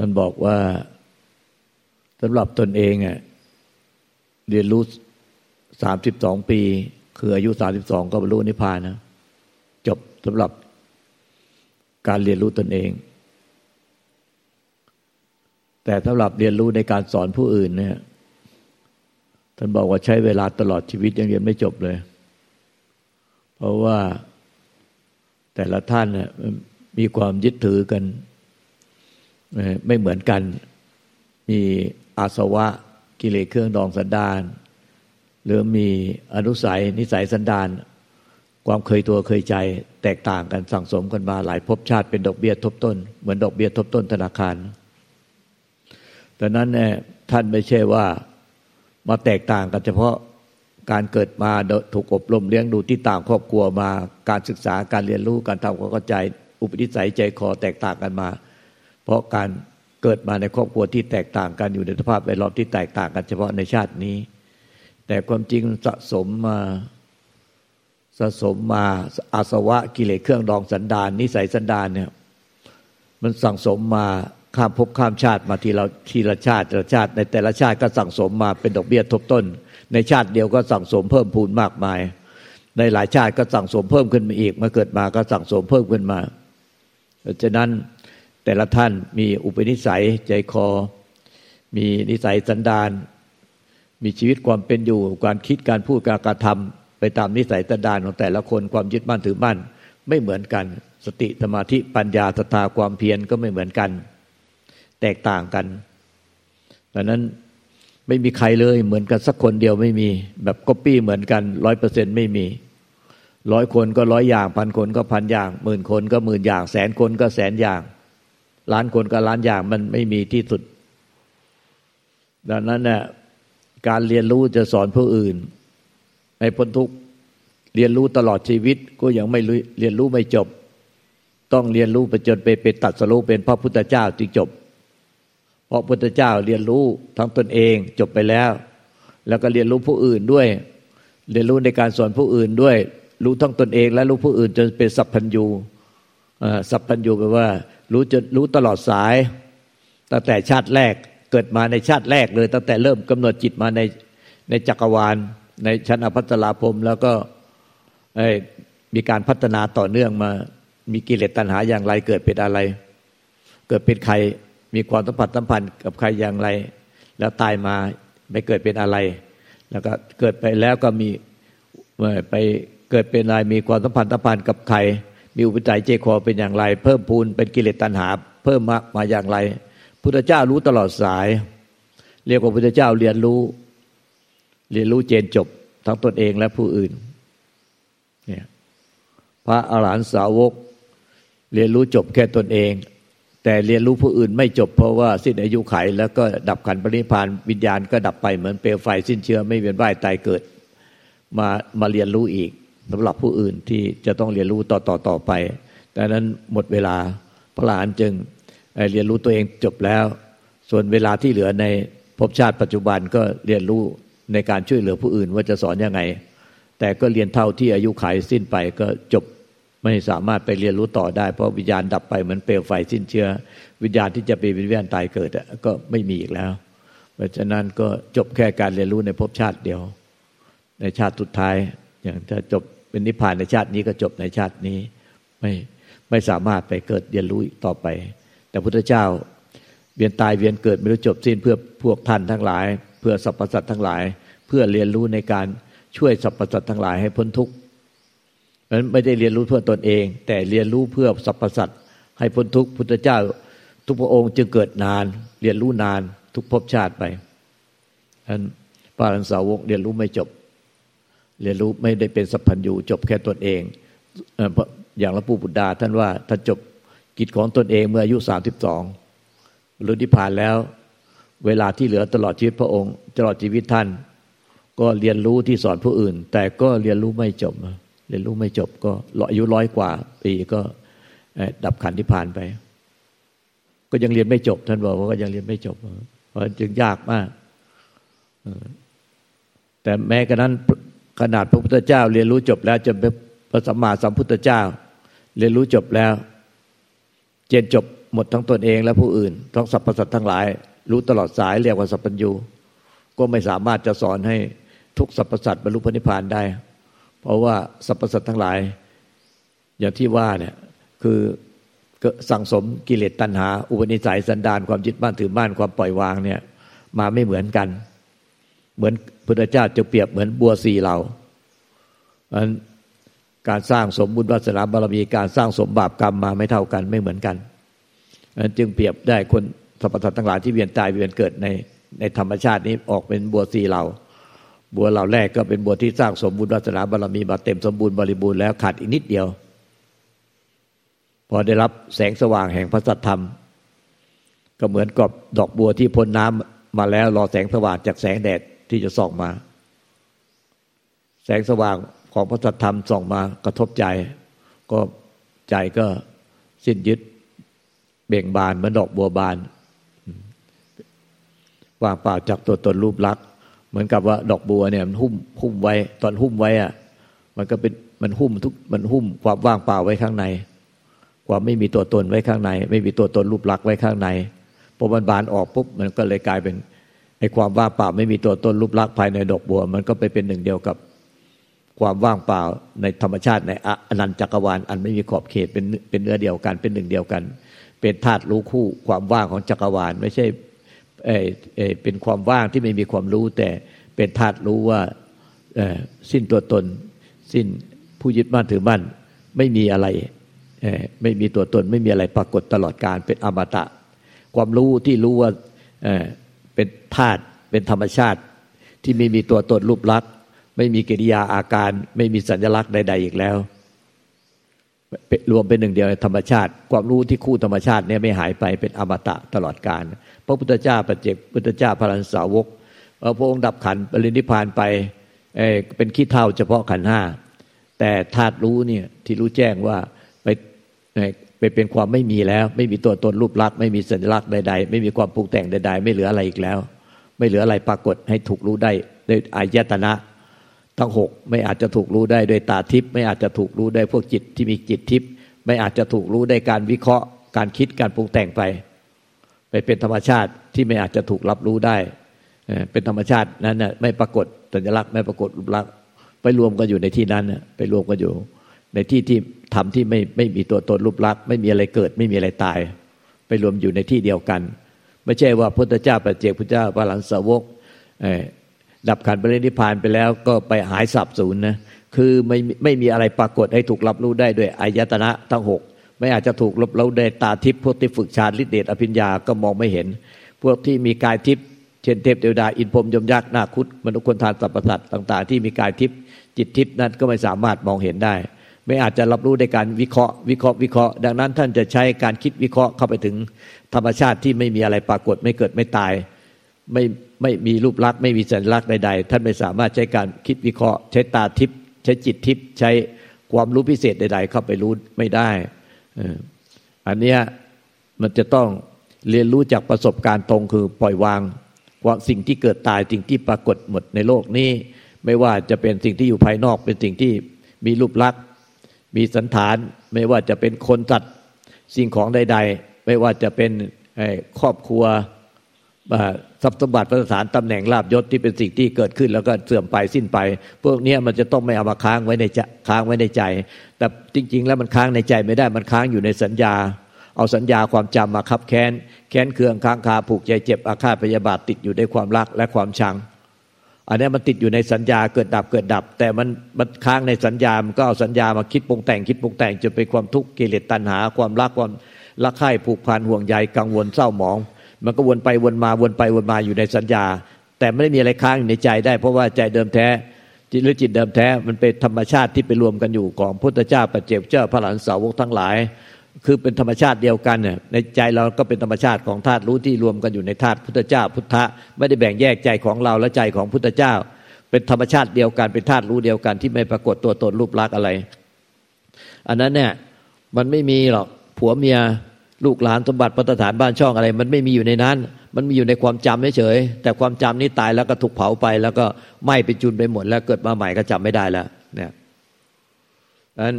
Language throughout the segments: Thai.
ท่านบอกว่าสำหรับตนเองอะเรียนรู้สามสิบสองปี คืออายุสามสิบสองก็บรรลุนิพพานนะจบสำหรับการเรียนรู้ตนเอง แต่สำหรับเรียนรู้ในการสอนผู้อื่นเนี่ยท่านบอกว่าใช้เวลาตลอดชีวิตยังเรียนไม่จบเลย เพราะว่าแต่ละท่านเนี่ยมีความยึดถือกัน ไม่เหมือนกัน มีอาสวะกิเลสเครื่องดองสันดานหรือมีอนุสัยนิสัยสันดาน ความเคยตัวเคยใจ แตกต่างกันสั่งสมกันมาหลายภพชาติเป็นดอกเบี้ยทบต้น เหมือนดอกเบี้ยทบต้นธนาคารดังนั้นเนี่ยท่านไม่ใช่ว่ามาแตกต่างกันเฉพาะการเกิดมาถูกอบรมเลี้ยงดูที่ต่างครอบครัวมาการศึกษาการเรียนรู้การทำความเข้าใจ อุปนิสัยใจคอแตกต่างกันมา เพราะการเกิดมาในครอบครัวที่แตกต่างกันอยู่ในสภาพแวดล้อมที่แตกต่างกันเฉพาะในชาตินี้ แต่ความจริงสะสมมาสะสมมาอาสวะกิเลสเครื่องดองสันดานนิสัยสันดานเนี่ยมันสั่งสมมาข้ามภพข้ามชาติมาทีละทีละชาติแต่ละชาติในแต่ละชาติก็สั่งสมมาเป็นดอกเบี้ยทบต้น ในชาติเดียวก็สั่งสมเพิ่มพูนมากมาย ในหลายชาติก็สั่งสมเพิ่มขึ้นมาอีกมาเกิดมาก็สั่งสมเพิ่มขึ้นมาเพราะฉะนั้น แต่ละท่านมีอุปนิสัยใจคอ มีนิสัยสันดาน มีชีวิตความเป็นอยู่ การคิดการพูดการกระทำไปตามนิสัยสันดานของแต่ละคนความยึดมั่นถือมั่น ไม่เหมือนกัน สติสมาธิปัญญาศรัทธาความเพียรก็ไม่เหมือนกัน แตกต่างกันดังนั้นไม่มีใครเลยเหมือนกันสักคนเดียวไม่มี แบบก๊อปปี้เหมือนกันร้อยเปอร์เซ็นไม่มีร้อยคนก็ร้อยอย่างพันคนก็พันอย่างหมื่นคนก็หมื่นอย่าง แสนคนก็แสนอย่าง ล้านคนก็ล้านอย่างมันไม่มีที่สุด ดังนั้นเนี่ยการเรียนรู้จะสอนผู้อื่นให้พ้นทุกเรียนรู้ตลอดชีวิตก็ยังไม่เรียนรู้ไม่จบ ต้องเรียนรู้ไปจนไปเป็นตัดสรู้เป็นพระพุทธเจ้าจึงจบ เพราะพุทธเจ้าเรียนรู้ทั้งตนเองจบไปแล้ว แล้วก็เรียนรู้ผู้อื่นด้วย เรียนรู้ในการสอนผู้อื่นด้วย รู้ทั้งตนเอง และรู้ผู้อื่นจนเป็นสัพพัญญูสัพพัญญูแปลว่า รู้จนรู้ตลอดสาย ตั้งแต่ชาติแรกเกิดมาในชาติแรกเลย ตั้งแต่เริ่มกำหนดจิตมาในในจักรวาล ในชั้นอภัตลาภมแล้วก็มีการพัฒนาต่อเนื่องมา มีกิเลสตัณหาอย่างไรเกิดเป็นอะไร เกิดเป็นใครมีความสัมผัสสัมพันธ์กับใครอย่างไร แล้วตายมาไม่เกิดเป็นอะไร แล้วก็เกิดไปแล้วก็มีไปเกิดเป็นอะไรมีความสัมพันธ์สัมพันธ์กับใคร มีอุปจัยเจคอเป็นอย่างไร เพิ่มพูนเป็นกิเลสตัณหา เพิ่มมามาอย่างไร พุทธเจ้ารู้ตลอดสาย เรียกว่าพุทธเจ้าเรียนรู้ เรียนรู้เจนจบทั้งตนเองและผู้อื่นเนี่ยพระอาหารหันตสาวก เรียนรู้จบแค่ตนเอง แต่เรียนรู้ผู้อื่นไม่จบเพราะว่าสิ้นอายุไข แล้วก็ดับขันปริพานวิญญาณก็ดับไปเหมือนเปลวไฟสิ้นเชื้อไม่เวียนว่ายตายเกิด มามาเรียนรู้อีก สำหรับผู้อื่นที่จะต้องเรียนรู้ต่อต่อต่อไปดังนั้นหมดเวลาพระหลานจึงเรียนรู้ตัวเองจบแล้ว ส่วนเวลาที่เหลือในภพชาติปัจจุบันก็เรียนรู้ในการช่วยเหลือผู้อื่นว่าจะสอนยังไง แต่ก็เรียนเท่าที่อายุขัยสิ้นไปก็จบไม่สามารถไปเรียนรู้ต่อได้ เพราะวิญญาณดับไปเหมือนเปลวไฟสิ้นเชื้อ วิญญาณที่จะไปวิญญาณตายเกิดก็ไม่มีอีกแล้ว เพราะฉะนั้นก็จบแค่การเรียนรู้ในภพชาติเดียว ในชาติสุดท้ายอย่างถ้าจบ เป็นนิพพานในชาตินี้ก็จบในชาตินี้ ไม่ไม่สามารถไปเกิดเรียนรู้ต่อไป แต่พุทธเจ้าเวียนตายเวียนเกิดไม่รู้จบสิ้นเพื่อพวกท่านทั้งหลาย เพื่อสรรพสัตว์ทั้งหลาย เพื่อเรียนรู้ในการช่วยสรรพสัตว์ทั้งหลายให้พ้นทุกข์นั้นไม่ได้เรียนรู้เพื่อตนเอง แต่เรียนรู้เพื่อสรรพสัตว์ให้พ้นทุกข์พุทธเจ้า ทุกพระองค์จึงเกิดนาน เรียนรู้นานทุกภพชาติไปอันพระอรหันสาวกเรียนรู้ไม่จบ เรียนรู้ไม่ได้เป็นสัพพัญญูจบแค่ตนเองอย่างพระปู่บุตรดาท่านว่าท่านจบกิจของตนเองเมื่ออายุสามสิบสองรู้ที่ผ่านแล้ว เวลาที่เหลือตลอดชีวิตพระองค์ ตลอดชีวิตท่าน ก็เรียนรู้ที่สอนผู้อื่น แต่ก็เรียนรู้ไม่จบ เรียนรู้ไม่จบก็อายุร้อยกว่า ปีก็ดับขันที่ผ่านไป ก็ยังเรียนไม่จบ ท่านบอกว่าก็ยังเรียนไม่จบ เพราะจึงยากมากแต่แม้กระนั้น ขนาดพระพุทธเจ้า เรียนรู้จบแล้วจนเป็นพระสัมมาสัมพุทธเจ้า เรียนรู้จบแล้วเจนจบหมดทั้งตนเองและผู้อื่นทั้งสรรพสัตว์ทั้งหลาย รู้ตลอดสายเรียกว่าสัพพัญญูก็ไม่สามารถจะสอนให้ทุกสรรพสัตว์บรรลุพระนิพพานได้ เพราะว่าสรรพสัตว์ทั้งหลาย อย่างที่ว่าเนี่ยคือสั่งสมกิเลสตัณหา อุปนิสัยสันดานความยึดบ้านถือบ้านความปล่อยวางเนี่ยมาไม่เหมือนกัน เหมือนพุทธเจ้าจะเปรียบเหมือนบัวสีเหล่าการสร้างสมบุญวาสนาบารมีการสร้างสมบาปกรรมมาไม่เท่ากันไม่เหมือนกันจึงเปรียบได้คนสรรพสัตว์ทั้งหลายที่เวียนตายเวียนเกิดในในธรรมชาตินี้ออกเป็นบัวสีเหล่าบัวเหล่าแรกก็เป็นบัวที่สร้างสมบุญวาสนาบารมีมาเต็มสมบูรณ์บริบูรณ์แล้วขาดอีกนิดเดียว พอได้รับแสงสว่างแห่งพระสัทธรรม ก็เหมือนกับดอกบัวที่พ้นน้ำมาแล้วรอแสงสว่างจากแสงแดด ที่จะส่องมา แสงสว่างของพระสัทธรรมส่องมากระทบใจ ก็ใจก็สิ้นยึดเบ่งบานเหมือนดอกบัวบานว่างเปล่าจากตัวตนรูปลักษณ์เหมือนกับว่าดอกบัวเนี่ยมันหุ้มหุ้มไว้ ตอนหุ้มไว้อะมันก็เป็นมันหุ้มทุกมันหุ้มความว่างเปล่าไว้ข้างใน ความไม่มีตัวตนไว้ข้างใน ไม่มีตัวตนรูปลักษณ์ไว้ข้างในพอมันบานออกปุ๊บมันก็เลยกลายเป็น ไอ้ความว่างเปล่าไม่มีตัวตนรูปลักษณ์ภายในดอกบัว มันก็ไปเป็นหนึ่งเดียวกับความว่างเปล่าในธรรมชาติในอนันตจักรวาลอันไม่มีขอบเขตเป็นเป็นเนื้อเดียวกัน เป็นหนึ่งเดียวกัน เป็นธาตุรู้คู่ความว่างของจักรวาล ไม่ใช่เอเอเป็นความว่างที่ไม่มีความรู้ แต่เป็นธาตุรู้ว่าสิ้นตัวตน สิ้นผู้ยึดมั่นถือมั่น ไม่มีอะไรไม่มีตัวตนไม่มีอะไรปรากฏตลอดการเป็นอมตะ ความรู้ที่รู้ว่า เป็นธาตุเป็นธรรมชาติ ที่ไม่มีตัวตนรูปลักษณ์ ไม่มีกิริยาอาการ ไม่มีสัญลักษณ์ใด ๆ อีกแล้วรวมเป็นหนึ่งเดียวธรรมชาติ ความรู้ที่คู่ธรรมชาติเนี่ยไม่หายไปเป็นอมตะตลอดกาลพระพุทธเจ้าปัจเจกพุทธเจ้าพระรันสาวกพระองค์ดับขันปรินิพานไปเป็นขี้เท่าเฉพาะขันห้าแต่ธาตุรู้เนี่ยที่รู้แจ้งว่าไป ไปเป็นความไม่มีแล้ว ไม่มีตัวตนรูปลักษณ์ไม่มีสัญลักษณ์ใดๆ ไม่มีความปรุงแต่งใด ๆ ไม่เหลืออะไรอีกแล้ว ไม่เหลืออะไรปรากฏให้ถูกรู้ได้ด้วยอายตนะ ทั้งหกไม่อาจจะถูกรู้ได้ด้วยตาทิพย์ไม่อาจจะถูกรู้ได้พวกจิตที่มีจิตทิพย์ไม่อาจจะถูกรู้ได้การวิเคราะห์ การคิดการปรุงแต่งไป ไปเป็นธรรมชาติที่ไม่อาจจะถูกรับรู้ได้ เป็นธรรมชาตินั้นน่ไม่ปรากฏสัญลักษณ์ไม่ปรากฏรูปลักษณ์ไปรวมกันอยู่ในที่นั้นไปรวมกันอยู่ ในที่ที่ทำที่ไม่ไม่มีตัวตนรูปลักษณ์ไม่มีอะไรเกิด ไม่มีอะไรตาย ไปรวมอยู่ในที่เดียวกัน ไม่ใช่ว่าพุทธเจ้าปัจเจกพุทธเจ้าพระหลังสาวกดับขันปรินิพานไปแล้วก็ไปหายสับสูญนะคือไม่ไม่มีอะไรปรากฏให้ถูกรับรู้ได้ด้วยอายตนะทั้งหกไม่อาจจะถูกรับรู้ได้ตาทิพย์พวกที่ฝึกฌานฤทธิเดชอภิญญาก็มองไม่เห็น พวกที่มีกายทิพย์เช่นเทพเทวดาอินพรมยมยักษ์นาคุดมนุษย์คนทานสัพพสัตต่าง ๆ ที่มีกายทิพย์จิตทิพย์นั้นก็ไม่สามารถมองเห็นได้ ไม่อาจจะรับรู้ได้การวิเคราะห์วิเคราะห์วิเคราะห์ ดังนั้นท่านจะใช้การคิดวิเคราะห์เข้าไปถึงธรรมชาติที่ไม่มีอะไรปรากฏไม่เกิดไม่ตาย ไม่ไม่มีรูปลักษณ์ไม่มีสัญลักษณ์ใดๆ ท่านไม่สามารถใช้การคิดวิเคราะห์ ใช้ตาทิพย์ใช้จิตทิพย์ใช้ความรู้พิเศษใด ๆ เข้าไปรู้ไม่ได้อันเนี้ยมันจะต้องเรียนรู้จากประสบการณ์ตรงคือปล่อยวางว่าสิ่งที่เกิดตายสิ่งที่ปรากฏหมดในโลกนี้ ไม่ว่าจะเป็นสิ่งที่อยู่ภายนอกเป็นสิ่งที่มีรูปลักษณ์ มีสันฐานไม่ว่าจะเป็นคนสัตว์สิ่งของใด ๆ ไม่ว่าจะเป็นครอบครัวทรัพย์สมบัติประสานตำแหน่งลาบยศที่เป็นสิ่งที่เกิดขึ้นแล้วก็เสื่อมไปสิ้นไป พวกนี้มันจะต้องไม่เอามาค้างไว้ในใจค้างไว้ในใจ แต่จริง ๆ แล้วมันค้างในใจไม่ได้มันค้างอยู่ในสัญญา เอาสัญญาความจำมาคับแค้น แค้นเคืองค้างคาผูกใจเจ็บอาฆาตพยาบาทติดอยู่ในความรักและความชัง อันนี้มันติดอยู่ในสัญญาเกิดดับเกิดดับ แต่มันมันค้างในสัญญา มันก็เอาสัญญามาคิดปรุงแต่งคิดปรุงแต่งจนเป็นความทุกข์กิเลสตัณหา ความรักความรักใคร่ผูกพันห่วงใยกังวลเศร้าหมอง มันก็วนไปวนมาวนไปวนมาอยู่ในสัญญา แต่ไม่ได้มีอะไรค้างอยู่ในใจได้ เพราะว่าใจเดิมแท้จิตหรือจิตเดิมแท้มันเป็นธรรมชาติที่ไปรวมกันอยู่ของพุทธเจ้าปัจเจกเจ้าพระหลานสาวกทั้งหลาย คือเป็นธรรมชาติเดียวกันเนี่ยในใจเราก็เป็นธรรมชาติของธาตุรู้ที่รวมกันอยู่ในธาตุพุทธเจ้า พุทธะไม่ได้แบ่งแยกใจของเราและใจของพุทธเจ้า เป็นธรรมชาติเดียวกันเป็นธาตุรู้เดียวกันที่ไม่ปรากฏตัวตนรูปลักษณ์อะไร อันนั้นเนี่ยมันไม่มีหรอกผัวเมียลูกหลานสมบัติพัฒฐานบ้านช่องอะไร มันไม่มีอยู่ในนั้น มันมีอยู่ในความจำเฉยแต่ความจำนี้ตายแล้วก็ถูกเผาไป แล้วก็ไหม้ไปจุนไปหมดแล้วเกิดมาใหม่ก็จำไม่ได้แล้วเนี่ยดังนั้น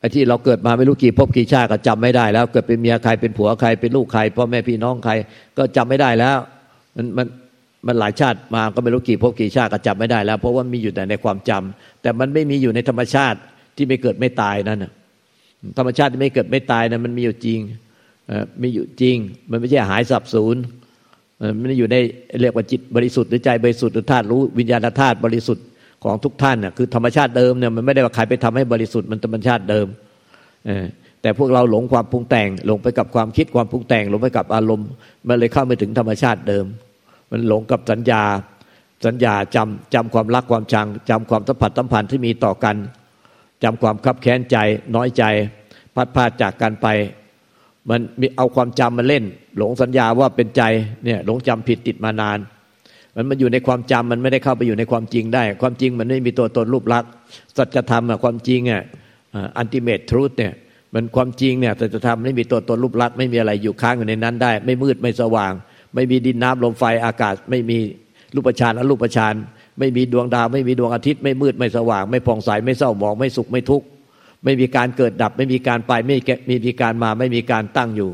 ไอ้ที่เราเกิดมาไม่รู้กี่ภพกี่ชาติก็จำไม่ได้แล้ว เกิดเป็นเมียใครเป็นผัวใครเป็นลูกใครพ่อแม่พี่น้องใครก็จำไม่ได้แล้ว มันมันมันหลายชาติมาก็ไม่รู้กี่ภพกี่ชาติก็จำไม่ได้แล้ว เพราะว่ามีอยู่แต่ในความจำแต่มันไม่มีอยู่ในธรรมชาติที่ไม่เกิดไม่ตายนั่นธรรมชาติที่ไม่เกิดไม่ตายนั้นมันมีอยู่จริงมีอยู่จริง มันไม่ใช่หายสับสูญมันอยู่ในเรียกว่าจิตบริสุทธิ์หรือใจบริสุทธิ์หรือธาตุรู้วิญญาณธาตุบริสุทธิ์ ของทุกท่านน่ะคือธรรมชาติเดิมเนี่ยมันไม่ได้ว่าใครไปทำให้บริสุทธิ์มันธรรมชาติเดิมแต่พวกเราหลงความปรุงแต่งหลงไปกับความคิดความปรุงแต่งหลงไปกับอารมณ์ มันเลยเข้าไม่ถึงธรรมชาติเดิม มันหลงกับสัญญา สัญญาจำจำความรักความชังจำความสัมผัสสัมพันธ์ที่มีต่อกันจำความคับแค้นใจน้อยใจพัดพาจากกันไป มันมีเอาความจำมาเล่น หลงสัญญาว่าเป็นใจเนี่ยหลงจำผิดติดมานาน มันมันอยู่ในความจำมันไม่ได้เข้าไปอยู่ในความจริงได้ ความจริงมันไม่มีตัวตนรูปลักษณ์สัจธรรมอะความจริงอะอันติเมททรูธเนี่ยมันความจริงเนี่ยสัจธรรมไม่มีตัวตนรูปลักษณ์ไม่มีอะไรอยู่ค้างอยู่ในนั้นได้ ไม่มืดไม่สว่าง ไม่มีดินน้ำลมไฟอากาศ ไม่มีรูปฌานอรูปฌานไม่มีดวงดาว ไม่มีดวงอาทิตย์ไม่มืดไม่สว่าง ไม่ผ่องใสไม่เศร้าหมองไม่สุขไม่ทุกข์ไม่มีการเกิดดับ ไม่มีการไปไม่มีการมาไม่มีการตั้งอยู่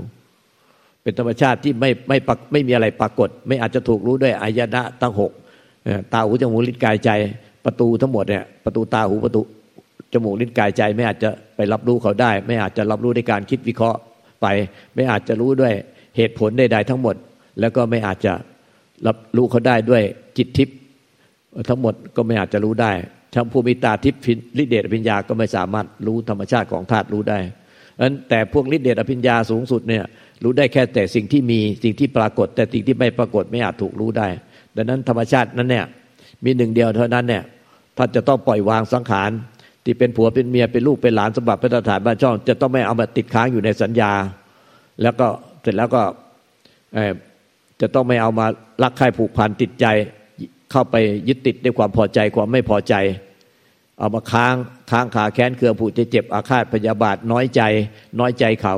เป็นธรรมชาติที่ไม่ไม่ไม่มีอะไรปรากฏ ไม่อาจจะถูกรู้ด้วยอายนะตั้งหกตาหูจมูกลิ้นกายใจ ประตูทั้งหมดเนี่ยประตูตาหูประตูจมูกลิ้นกายใจ ไม่อาจจะไปรับรู้เขาได้ ไม่อาจจะรับรู้ในการคิดวิเคราะห์ไป ไม่อาจจะรู้ด้วยเหตุผลใดๆทั้งหมด แล้วก็ไม่อาจจะรับรู้เขาได้ด้วยจิตทิพย์ทั้งหมดก็ไม่อาจจะรู้ได้ทำภูมิตาทิพย์ฤทธิเดชอภิญญาก็ไม่สามารถรู้ธรรมชาติของธาตุรู้ได้นั้นแต่พวกฤทธิเดชอภิญญาสูงสุดเนี่ย รู้ได้แค่แต่สิ่งที่มีสิ่งที่ปรากฏ แต่สิ่งที่ไม่ปรากฏไม่อาจถูกรู้ได้ ดังนั้นธรรมชาตินั้นเนี่ยมีหนึ่งเดียวเท่านั้นเนี่ยท่านจะต้องปล่อยวางสังขารที่เป็นผัวเป็นเมียเป็นลูกเป็นหลานสมบัติพระสถานบ้านช่อง จะต้องไม่เอามาติดค้างอยู่ในสัญญา แล้วก็เสร็จแล้วก็จะต้องไม่เอามารักใครผูกพันติดใจเข้าไปยึดติดด้วยความพอใจความไม่พอใจ เอามาค้างค้างขาแค้นเคืองผูกจะเจ็บอาฆาตพยาบาทน้อยใจ น้อยใจเขา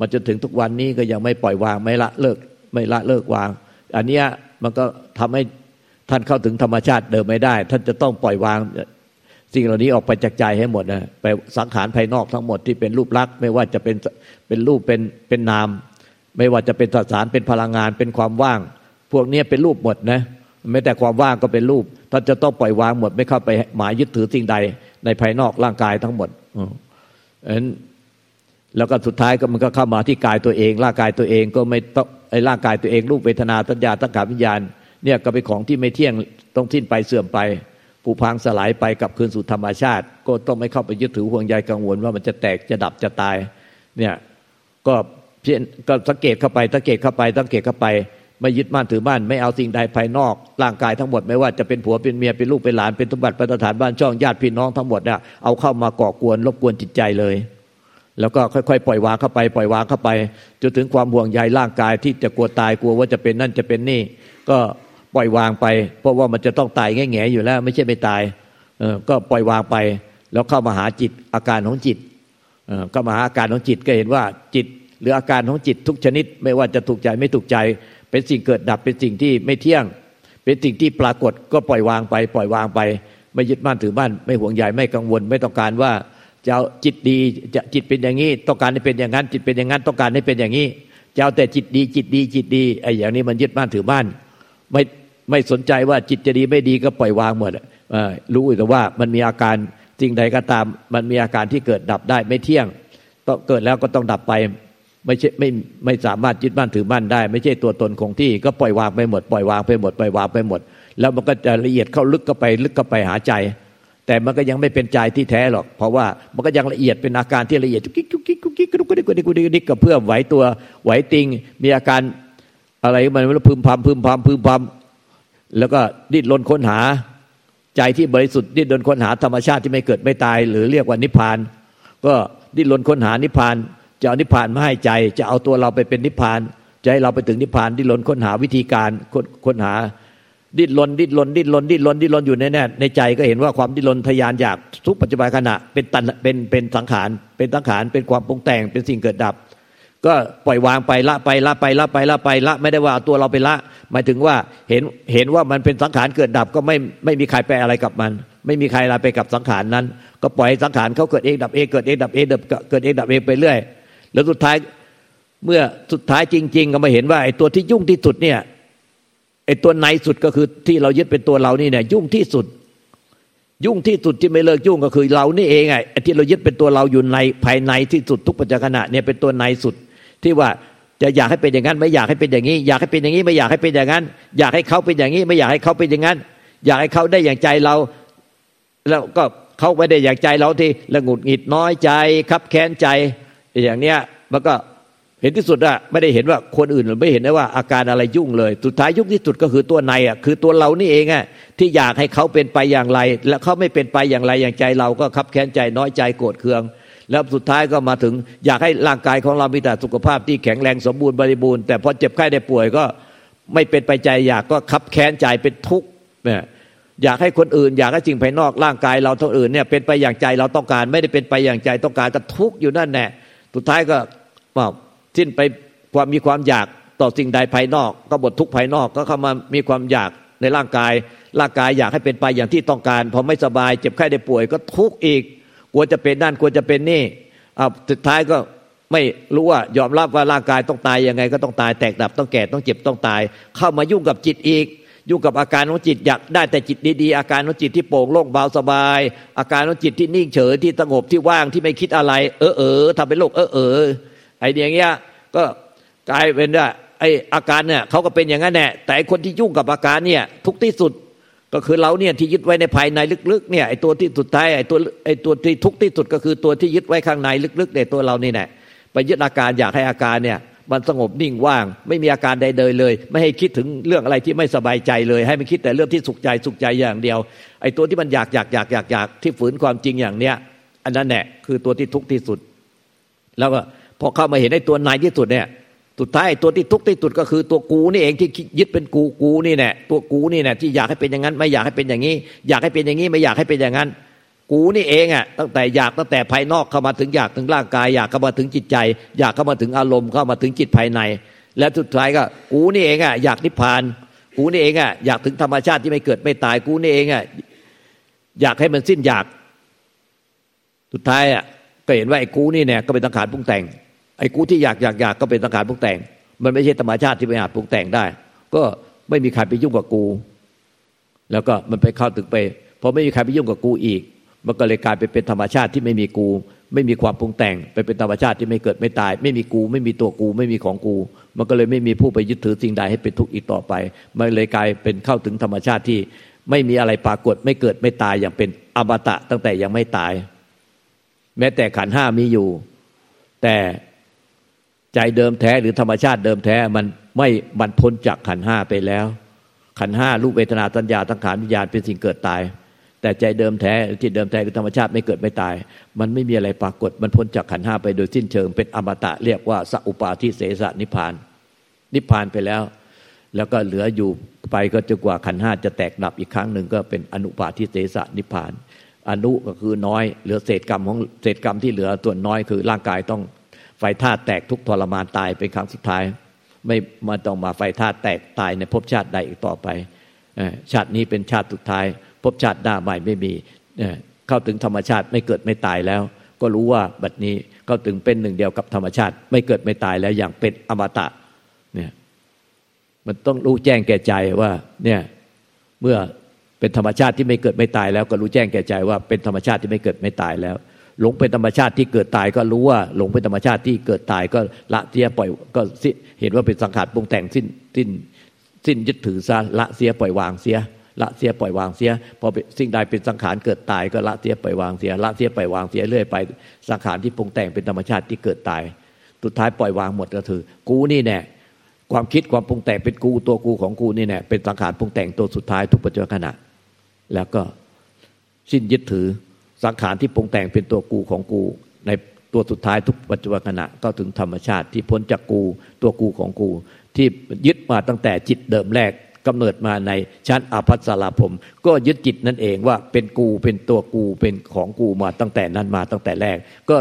มาจนถึงทุกวันนี้ก็ยังไม่ปล่อยวางไม่ละเลิก ไม่ละเลิกวาง อันนี้มันก็ทำให้ท่านเข้าถึงธรรมชาติเดิมไม่ได้ ท่านจะต้องปล่อยวางสิ่งเหล่านี้ออกไปจากใจให้หมดนะไปสังขารภายนอกทั้งหมดที่เป็นรูปลักษณ์ไม่ว่าจะเป็นเป็นรูปเป็นเป็นนาม ไม่ว่าจะเป็นสสารเป็นพลังงานเป็นความว่าง พวกนี้เป็นรูปหมดนะแม้แต่ความว่างก็เป็นรูปท่านจะต้องปล่อยวางหมด ไม่เข้าไปหมายยึดถือสิ่งใดในภายนอกร่างกายทั้งหมดอัน แล้วก็สุดท้ายก็มันก็เข้ามาที่กายตัวเอง ร่างกายตัวเองก็ไม่ต้องไอ้ร่างกายตัวเองรูปเวทนาสัญญาตั้งขาวิญญาณเนี่ยก็เป็นของที่ไม่เที่ยงต้องสิ้นไปเสื่อมไปผุพังสลายไปกับคืนสู่ธรรมชาติ ก็ต้องไม่เข้าไปยึดถือห่วงใยกังวลว่ามันจะแตกจะดับจะตายเนี่ยก็เพียงก็สังเกตเข้าไปสังเกตเข้าไปสังเกตเข้าไป ไม่ยึดมั่นถือมั่นไม่เอาสิ่งใดภายนอก ร่างกายทั้งหมดไม่ว่าจะเป็นผัวเป็นเมียเป็นลูกเป็นหลานเป็นสมบัติประฐานบ้านช่องญาติพี่น้องทั้งหมดเนี่ยเอาเข้ามาก่อกวนรบกวนจิตใจเลย แล้วก็ค่อยๆปล่อยวางเข้าไปปล่อยวางเข้าไปจนถึงความห่วงใยร่างกายที่จะกลัวตายกลัวว่าจะเป็นนั่นจะเป็นนี่ ก็ปล่อยวางไป เพราะว่ามันจะต้องตายแง่แง่อยู่แล้ว ไม่ใช่ไม่ตายเออก็ปล่อยวางไป แล้วเข้ามาหาจิตอาการของจิตเออก็มาหาอาการของจิตก็เห็นว่าจิต หรืออาการของจิตทุกชนิด ไม่ว่าจะถูกใจไม่ถูกใจ เป็นสิ่งเกิดดับเป็นสิ่งที่ไม่เที่ยง เป็นสิ่งที่ปรากฏก็ปล่อยวางไป ปล่อยวางไป ไม่ยึดมั่นถือมั่นไม่ห่วงใยไม่กังวลไม่ต้องการว่า จะเอาจิตดีจะจิตเป็นอย่างนี้ต้องการให้เป็นอย่างนั้น จิตเป็นอย่างนั้นต้องการให้เป็นอย่างนี้จะเอาแต่จิตดี จิตดี จิตดีไอ้อย่างนี้มันยึดมั่นถือมั่นไม่ไม่สนใจว่าจิตจะดีไม่ดีก็ปล่อยวางหมดรู้แต่ว่ามันมีอาการสิ่งใดก็ตาม มันมีอาการที่เกิดดับได้ไม่เที่ยงต้องเกิดแล้วก็ต้องดับไป ไม่ใช่ไม่ไม่สามารถยึดมั่นถือมั่นได้ ไม่ใช่ตัวตนคงที่ก็ปล่อยวางไปหมดปล่อยวางไปหมดปล่อยวางไปหมด แล้วมันก็จะละเอียดเข้าลึกเข้าไปลึกเข้าไปหาใจ แต่มันก็ยังไม่เป็นใจที่แท้หรอก เพราะว่ามันก็ยังละเอียดเป็นอาการที่ละเอียดกุ๊กกิ๊กกุ๊กกิ๊กกุ๊กกิ๊กกุ๊กกิ๊กกุ๊กกิ๊กกุ๊กกิ๊กก็เพื่อไหวตัวไหวติง มีอาการอะไรมันพึมพำพึมพำพึมพำแล้วก็ดิ้นรนค้นหา ใจที่บริสุทธิ์ดิ้นรนค้นหาธรรมชาติที่ไม่เกิดไม่ตาย หรือเรียกว่านิพพาน ก็ดิ้นรนค้นหานิพพาน จะเอานิพพานมาให้ใจ จะเอาตัวเราไปเป็นนิพพานจะให้เราไปถึงนิพพานดิ้นรนค้นหาวิธีการค้นหา ดิ้นรนดิ้นรนดิ้นรนดิ้นรนดิ้นรนอยู่ในแน่ในใจก็เห็นว่าความดิ้นรนทยานอยากทุกปัจจุบันขณะเป็นตันเป็นเป็นสังขารเป็นสังขารเป็นความปรุงแต่งเป็นสิ่งเกิดดับ ก็ปล่อยวางไปละไปละไปละไปละไปละไม่ได้ว่าตัวเราไปละ หมายถึงว่าเห็นเห็นว่ามันเป็นสังขารเกิดดับก็ไม่ไม่มีใครไปอะไรกับมัน ไม่มีใครอะไรไปกับสังขารนั้น ก็ปล่อยสังขารเขาเกิดเองดับเองเกิดเองดับเองดับเกิดเองดับเองไปเรื่อย แล้วสุดท้ายเมื่อสุดท้ายจริง ๆ ก็มาเห็นว่าไอ้ตัวที่ยุ่งที่สุดเนี่ย อ้ตัวในสุดก็คือที่เรายึดเป็นตัวเรานี่เนี่ย ยุ่งที่สุด ยุ่งที่สุดที่ไม่เลิกยุ่งก็คือเรานี่เองไอ้ที่เรายึดเป็นตัวเราอยู่ในภายในที่สุดทุกปัจจุบันเนี่ยเป็นตัวในสุด ที่ว่าจะอยากให้เป็นอย่างนั้น ไม่อยากให้เป็นอย่างนี้ อยากให้เป็นอย่างนี้ไม่อยากให้เป็นอย่างนั้น อยากให้เขาเป็นอย่างนี้ ไม่อยากให้เขาเป็นอย่างนั้น อยากให้เขาได้อย่างใจเรา แล้วก็เขาไม่ได้อย่างใจเราที่ละงุดหงิดน้อยใจ คับแค้นใจอย่างเนี้ยมันก็ เห็นที่สุดอะไม่ได้เห็นว่าคนอื่นไม่เห็นได้ว่าอาการอะไรยุ่งเลย สุดท้ายยุ่งที่สุดก็คือตัวในอะคือตัวเรานี่เองอะที่อยากให้เขาเป็นไปอย่างไร แล้วเขาไม่เป็นไปอย่างไรอย่างใจเราก็คับแค้นใจน้อยใจโกรธเคือง แล้วสุดท้ายก็มาถึงอยากให้ร่างกายของเรามีแต่สุขภาพที่แข็งแรงสมบูรณ์บริบูรณ์แต่พอเจ็บไข้ได้ป่วยก็ไม่เป็นไปใจอยากก็คับแค้นใจเป็นทุกข์เนี่ยอยากให้คนอื่น อยากให้สิ่งภายนอกร่างกายเราเท่าอื่นเนี่ยเป็นไปอย่างใจเราต้องการ ไม่ได้เป็นไปอย่างใจต้องการก็ทุกข์อยู่นั่นแน่สุดท้ายก็ สิ้นไปความมีความอยากต่อสิ่งใดภายนอก ก็บททุกภายนอกก็เข้ามามีความอยากในร่างกาย ร่างกายอยากให้เป็นไปอย่างที่ต้องการพอไม่สบาย เจ็บไข้ได้ป่วยก็ทุกข์อีกกลัวจะเป็นนั่นกลัวจะเป็นนี่เอาสุดท้ายก็ไม่รู้ว่ายอมรับว่าร่างกายต้องตายยังไง ก็ต้องตายแตกดับต้องแก่ต้องเจ็บต้องตาย เข้ามายุ่งกับจิตอีก ยุ่งกับอาการของจิตอยากได้แต่จิตดีๆอาการของจิตที่โปร่งโล่งเบาสบาย อาการของจิตที่นิ่งเฉยที่สงบที่ว่างที่ไม่คิดอะไร เออเออทำเป็นโลกเออเออ ไอ้อย่างเงี้ยก็กลายเป็นว่าไอ้อาการเนี่ยเขาก็เป็นอย่างนั้นแหละแต่คนที่ยุ่งกับอาการเนี่ยทุกที่สุดก็คือเราเนี่ยที่ยึดไว้ในภายในลึกๆเนี่ยไอ้ตัวที่สุดท้ายไอ้ตัวไอ้ตัวที่ทุกที่สุดก็คือตัวที่ยึดไว้ข้างในลึกๆในตัวเรานี่แหละไปยึดอาการอยากให้อาการเนี่ยมันสงบนิ่งว่าง ไม่มีอาการใดเลยเลย ไม่ให้คิดถึงเรื่องอะไรที่ไม่สบายใจเลย ให้มันคิดแต่เรื่องที่สุขใจสุขใจอย่างเดียว ไอ้ตัวที่มันอยากอยากอยากอยากอยากที่ฝืนความจริงอย่างเนี้ยอันนั้นแหละคือตัวที่ทุกข์ที่สุด แล้วก็ พอเข้ามาเห็นไอ้ตัวในที่สุดเนี่ยสุดท้ายตัวที่ทุกข์ที่สุดก็คือตัวกูนี่เองที่ยึดเป็นกูกูนี่แน่ตัวกูนี่แน่ที่อยากให้เป็นอย่างนั้น ไม่อยากให้เป็นอย่างนี้ อยากให้เป็นอย่างนี้ไม่อยากให้เป็นอย่างนั้น กูนี่เองอะตั้งแต่อยากตั้งแต่ภายนอกเข้ามาถึงอยากถึงร่างกาย อยากเข้ามาถึงจิตใจ อยากเข้ามาถึงอารมณ์เข้ามาถึงจิตภายใน และสุดท้ายก็กูนี่เองอะอยากนิพพาน กูนี่เองอะอยากถึงธรรมชาติที่ไม่เกิดไม่ตายกูนี่เองอะอยากให้มันสิ้นอยาก สุดท้ายอะก็เห็นว่าไอ้กูนี่เนี่ยก็เป็นสังขารปรุงแต่ง ไอ้กูที่อยากอยากอยากก็เป็นสังขารปรุงแต่ง มันไม่ใช่ธรรมชาติที่ไปอาจปรุงแต่งได้ ก็ไม่มีใครไปยุ่งกับกู แล้วก็มันไปเข้าถึงไปพอไม่มีใครไปยุ่งกับกูอีก มันก็เลยกลายไปเป็นธรรมชาติที่ไม่มีกู ไม่มีความปรุงแต่ง ไปเป็นธรรมชาติที่ไม่เกิดไม่ตาย ไม่มีกู ไม่มีตัวกู ไม่มีของกู มันก็เลยไม่มีผู้ไปยึดถือสิ่งใดให้เป็นทุกข์อีกต่อไป มันเลยกลายเป็นเข้าถึงธรรมชาติที่ไม่มีอะไรปรากฏไม่เกิดไม่ตายอย่างเป็นอมตะตั้งแต่ยังไม่ตาย แม้แต่ขันห้ามีอยู่ แต่ ใจเดิมแท้หรือธรรมชาติเดิมแท้มันไม่บรรพ้นจากขันห้าไปแล้ว ขันห้ารูปเวทนาสัญญาทั้งขานวิญญาณเป็นสิ่งเกิดตาย แต่ใจเดิมแท้จิตเดิมแท้คือธรรมชาติไม่เกิดไม่ตาย มันไม่มีอะไรปรากฏมันพ้นจากขันห้าไปโดยสิ้นเชิง เป็นอมตะเรียกว่าสัพปาทิเสสนิพาน นิพานไปแล้ว แล้วก็เหลืออยู่ไปก็จนกว่าขันห้าจะแตกดับอีกครั้งหนึ่งก็เป็นอนุปาทิเสสนิพาน อนุก็คือน้อยเหลือเศษกรรมของเศษกรรมที่เหลือส่วนน้อยคือร่างกายต้อง ไฟธาตุแตกทุกทรมานตายเป็นครั้งสุดท้าย ไม่มาต้องมาไฟธาตุแตกตายในภพชาติใดอีกต่อไปชาตินี้เป็นชาติสุดท้ายภพชาติหน้าใหม่ไม่มีเข้าถึงธรรมชาติไม่เกิดไม่ตายแล้ว ก็รู้ว่าบัดนี้เข้าถึงเป็นหนึ่งเดียวกับธรรมชาติ ไม่เกิดไม่ตายแล้วอย่างเป็นอมตะเนี่ยมันต้องรู้แจ้งแก่ใจว่าเนี่ยเมื่อเป็นธรรมชาติที่ไม่เกิดไม่ตายแล้ว ก็รู้แจ้งแก่ใจว่าเป็นธรรมชาติที่ไม่เกิดไม่ตายแล้ว หลงเป็นธรรมชาติที่เกิดตายก็รู้ว่าหลงเป็นธรรมชาติที่เกิดตายก็ละเสียปล่อยก็เห็นว่าเป็นสังขารปรุงแต่งสิ้นสิ้นสิ้นยึดถือซะละเสียปล่อยวางเสียละเสียปล่อยวางเสียพอสิ่งใดเป็นสังขารเกิดตายก็ละเสียปล่อยวางเสียละเสียปล่อยวางเสียเรื่อยไปสังขารที่ปรุงแต่งเป็นธรรมชาติที่เกิดตายสุดท้ายปล่อยวางหมดก็คือ กูนี่แน่ความคิดความปรุงแต่งเป็นกูตัวกูของกูนี่แน่เป็นสังขารปรุงแต่งตัวสุดท้ายทุกปัจจุบันขณะ แล้วก็สิ้นยึดถือ สังขารที่ปรุงแต่งเป็นตัวกูของกู ในตัวสุดท้ายทุกปัจจุบันขณะก็ถึงธรรมชาติที่พ้นจากกูตัวกูของกู ที่ยึดมาตั้งแต่จิตเดิมแรกกำเนิดมาในชั้นอภัสราผมก็ยึดจิตนั่นเองว่าเป็นกูเป็นตัวกูเป็นของกูมาตั้งแต่นั้นมาตั้งแต่แรก ก็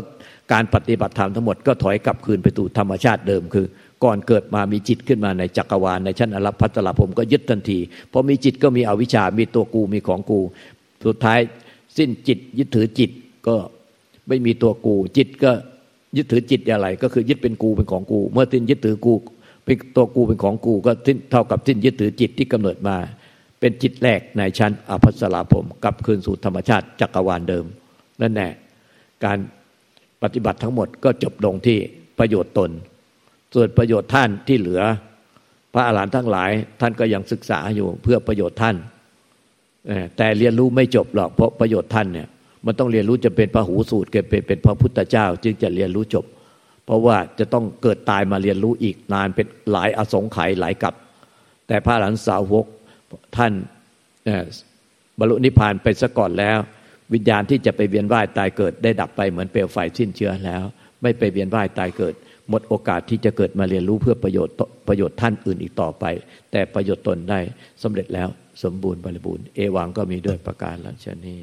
การปฏิบัติธรรมทั้งหมดก็ถอยกลับคืนไปสู่ธรรมชาติเดิมคือ ก่อนเกิดมามีจิตขึ้นมาในจักรวาลในชั้นอรพัตลผมก็ยึดทันทีพอมีจิตก็มีอวิชามีตัวกูมีของกู สุดท้าย สิ้นจิตยึดถือจิตก็ไม่มีตัวกู จิตก็ยึดถือจิตอะไร ก็คือยึดเป็นกูเป็นของกู เมื่อสิ้นยึดถือกูเป็นตัวกูเป็นของกูก็เท่ากับสิ้นยึดถือจิตที่กำเนิดมา เป็นจิตแรกในชั้นอภัสราผมกลับคืนสู่ธรรมชาติจักรวาลเดิมนั่นแหละการปฏิบัติทั้งหมดก็จบลงที่ประโยชน์ตน ส่วนประโยชน์ท่านที่เหลือ พระอาหารหันต์ทั้งหลาย ท่านก็ยังศึกษาอยู่เพื่อประโยชน์ท่าน แต่เรียนรู้ไม่จบหรอกเพราะประโยชน์ท่านเนี่ยมันต้องเรียนรู้จะเป็นพระหูสูตรเกิดเป็นเป็นพระพุทธเจ้า จึงจะเรียนรู้จบ เพราะว่าจะต้องเกิดตายมาเรียนรู้อีกนานเป็นหลายอสงไขยหลายกับ แต่พระหลานสาวกท่านบรรลุนิพพานไปซะก่อนแล้ว วิญญาณที่จะไปเวียนว่ายตายเกิด ได้ดับไปเหมือนเปลวไฟสิ้นเชื้อแล้ว ไม่ไปเวียนว่ายตายเกิด หมดโอกาสที่จะเกิดมาเรียนรู้เพื่อประโยชน์ประโยชน์ท่านอื่นอีกต่อไป แต่ประโยชน์ตนได้สำเร็จแล้ว สมบูรณ์บริบูรณ์ เอวังก็มีด้วยประการลัชนี้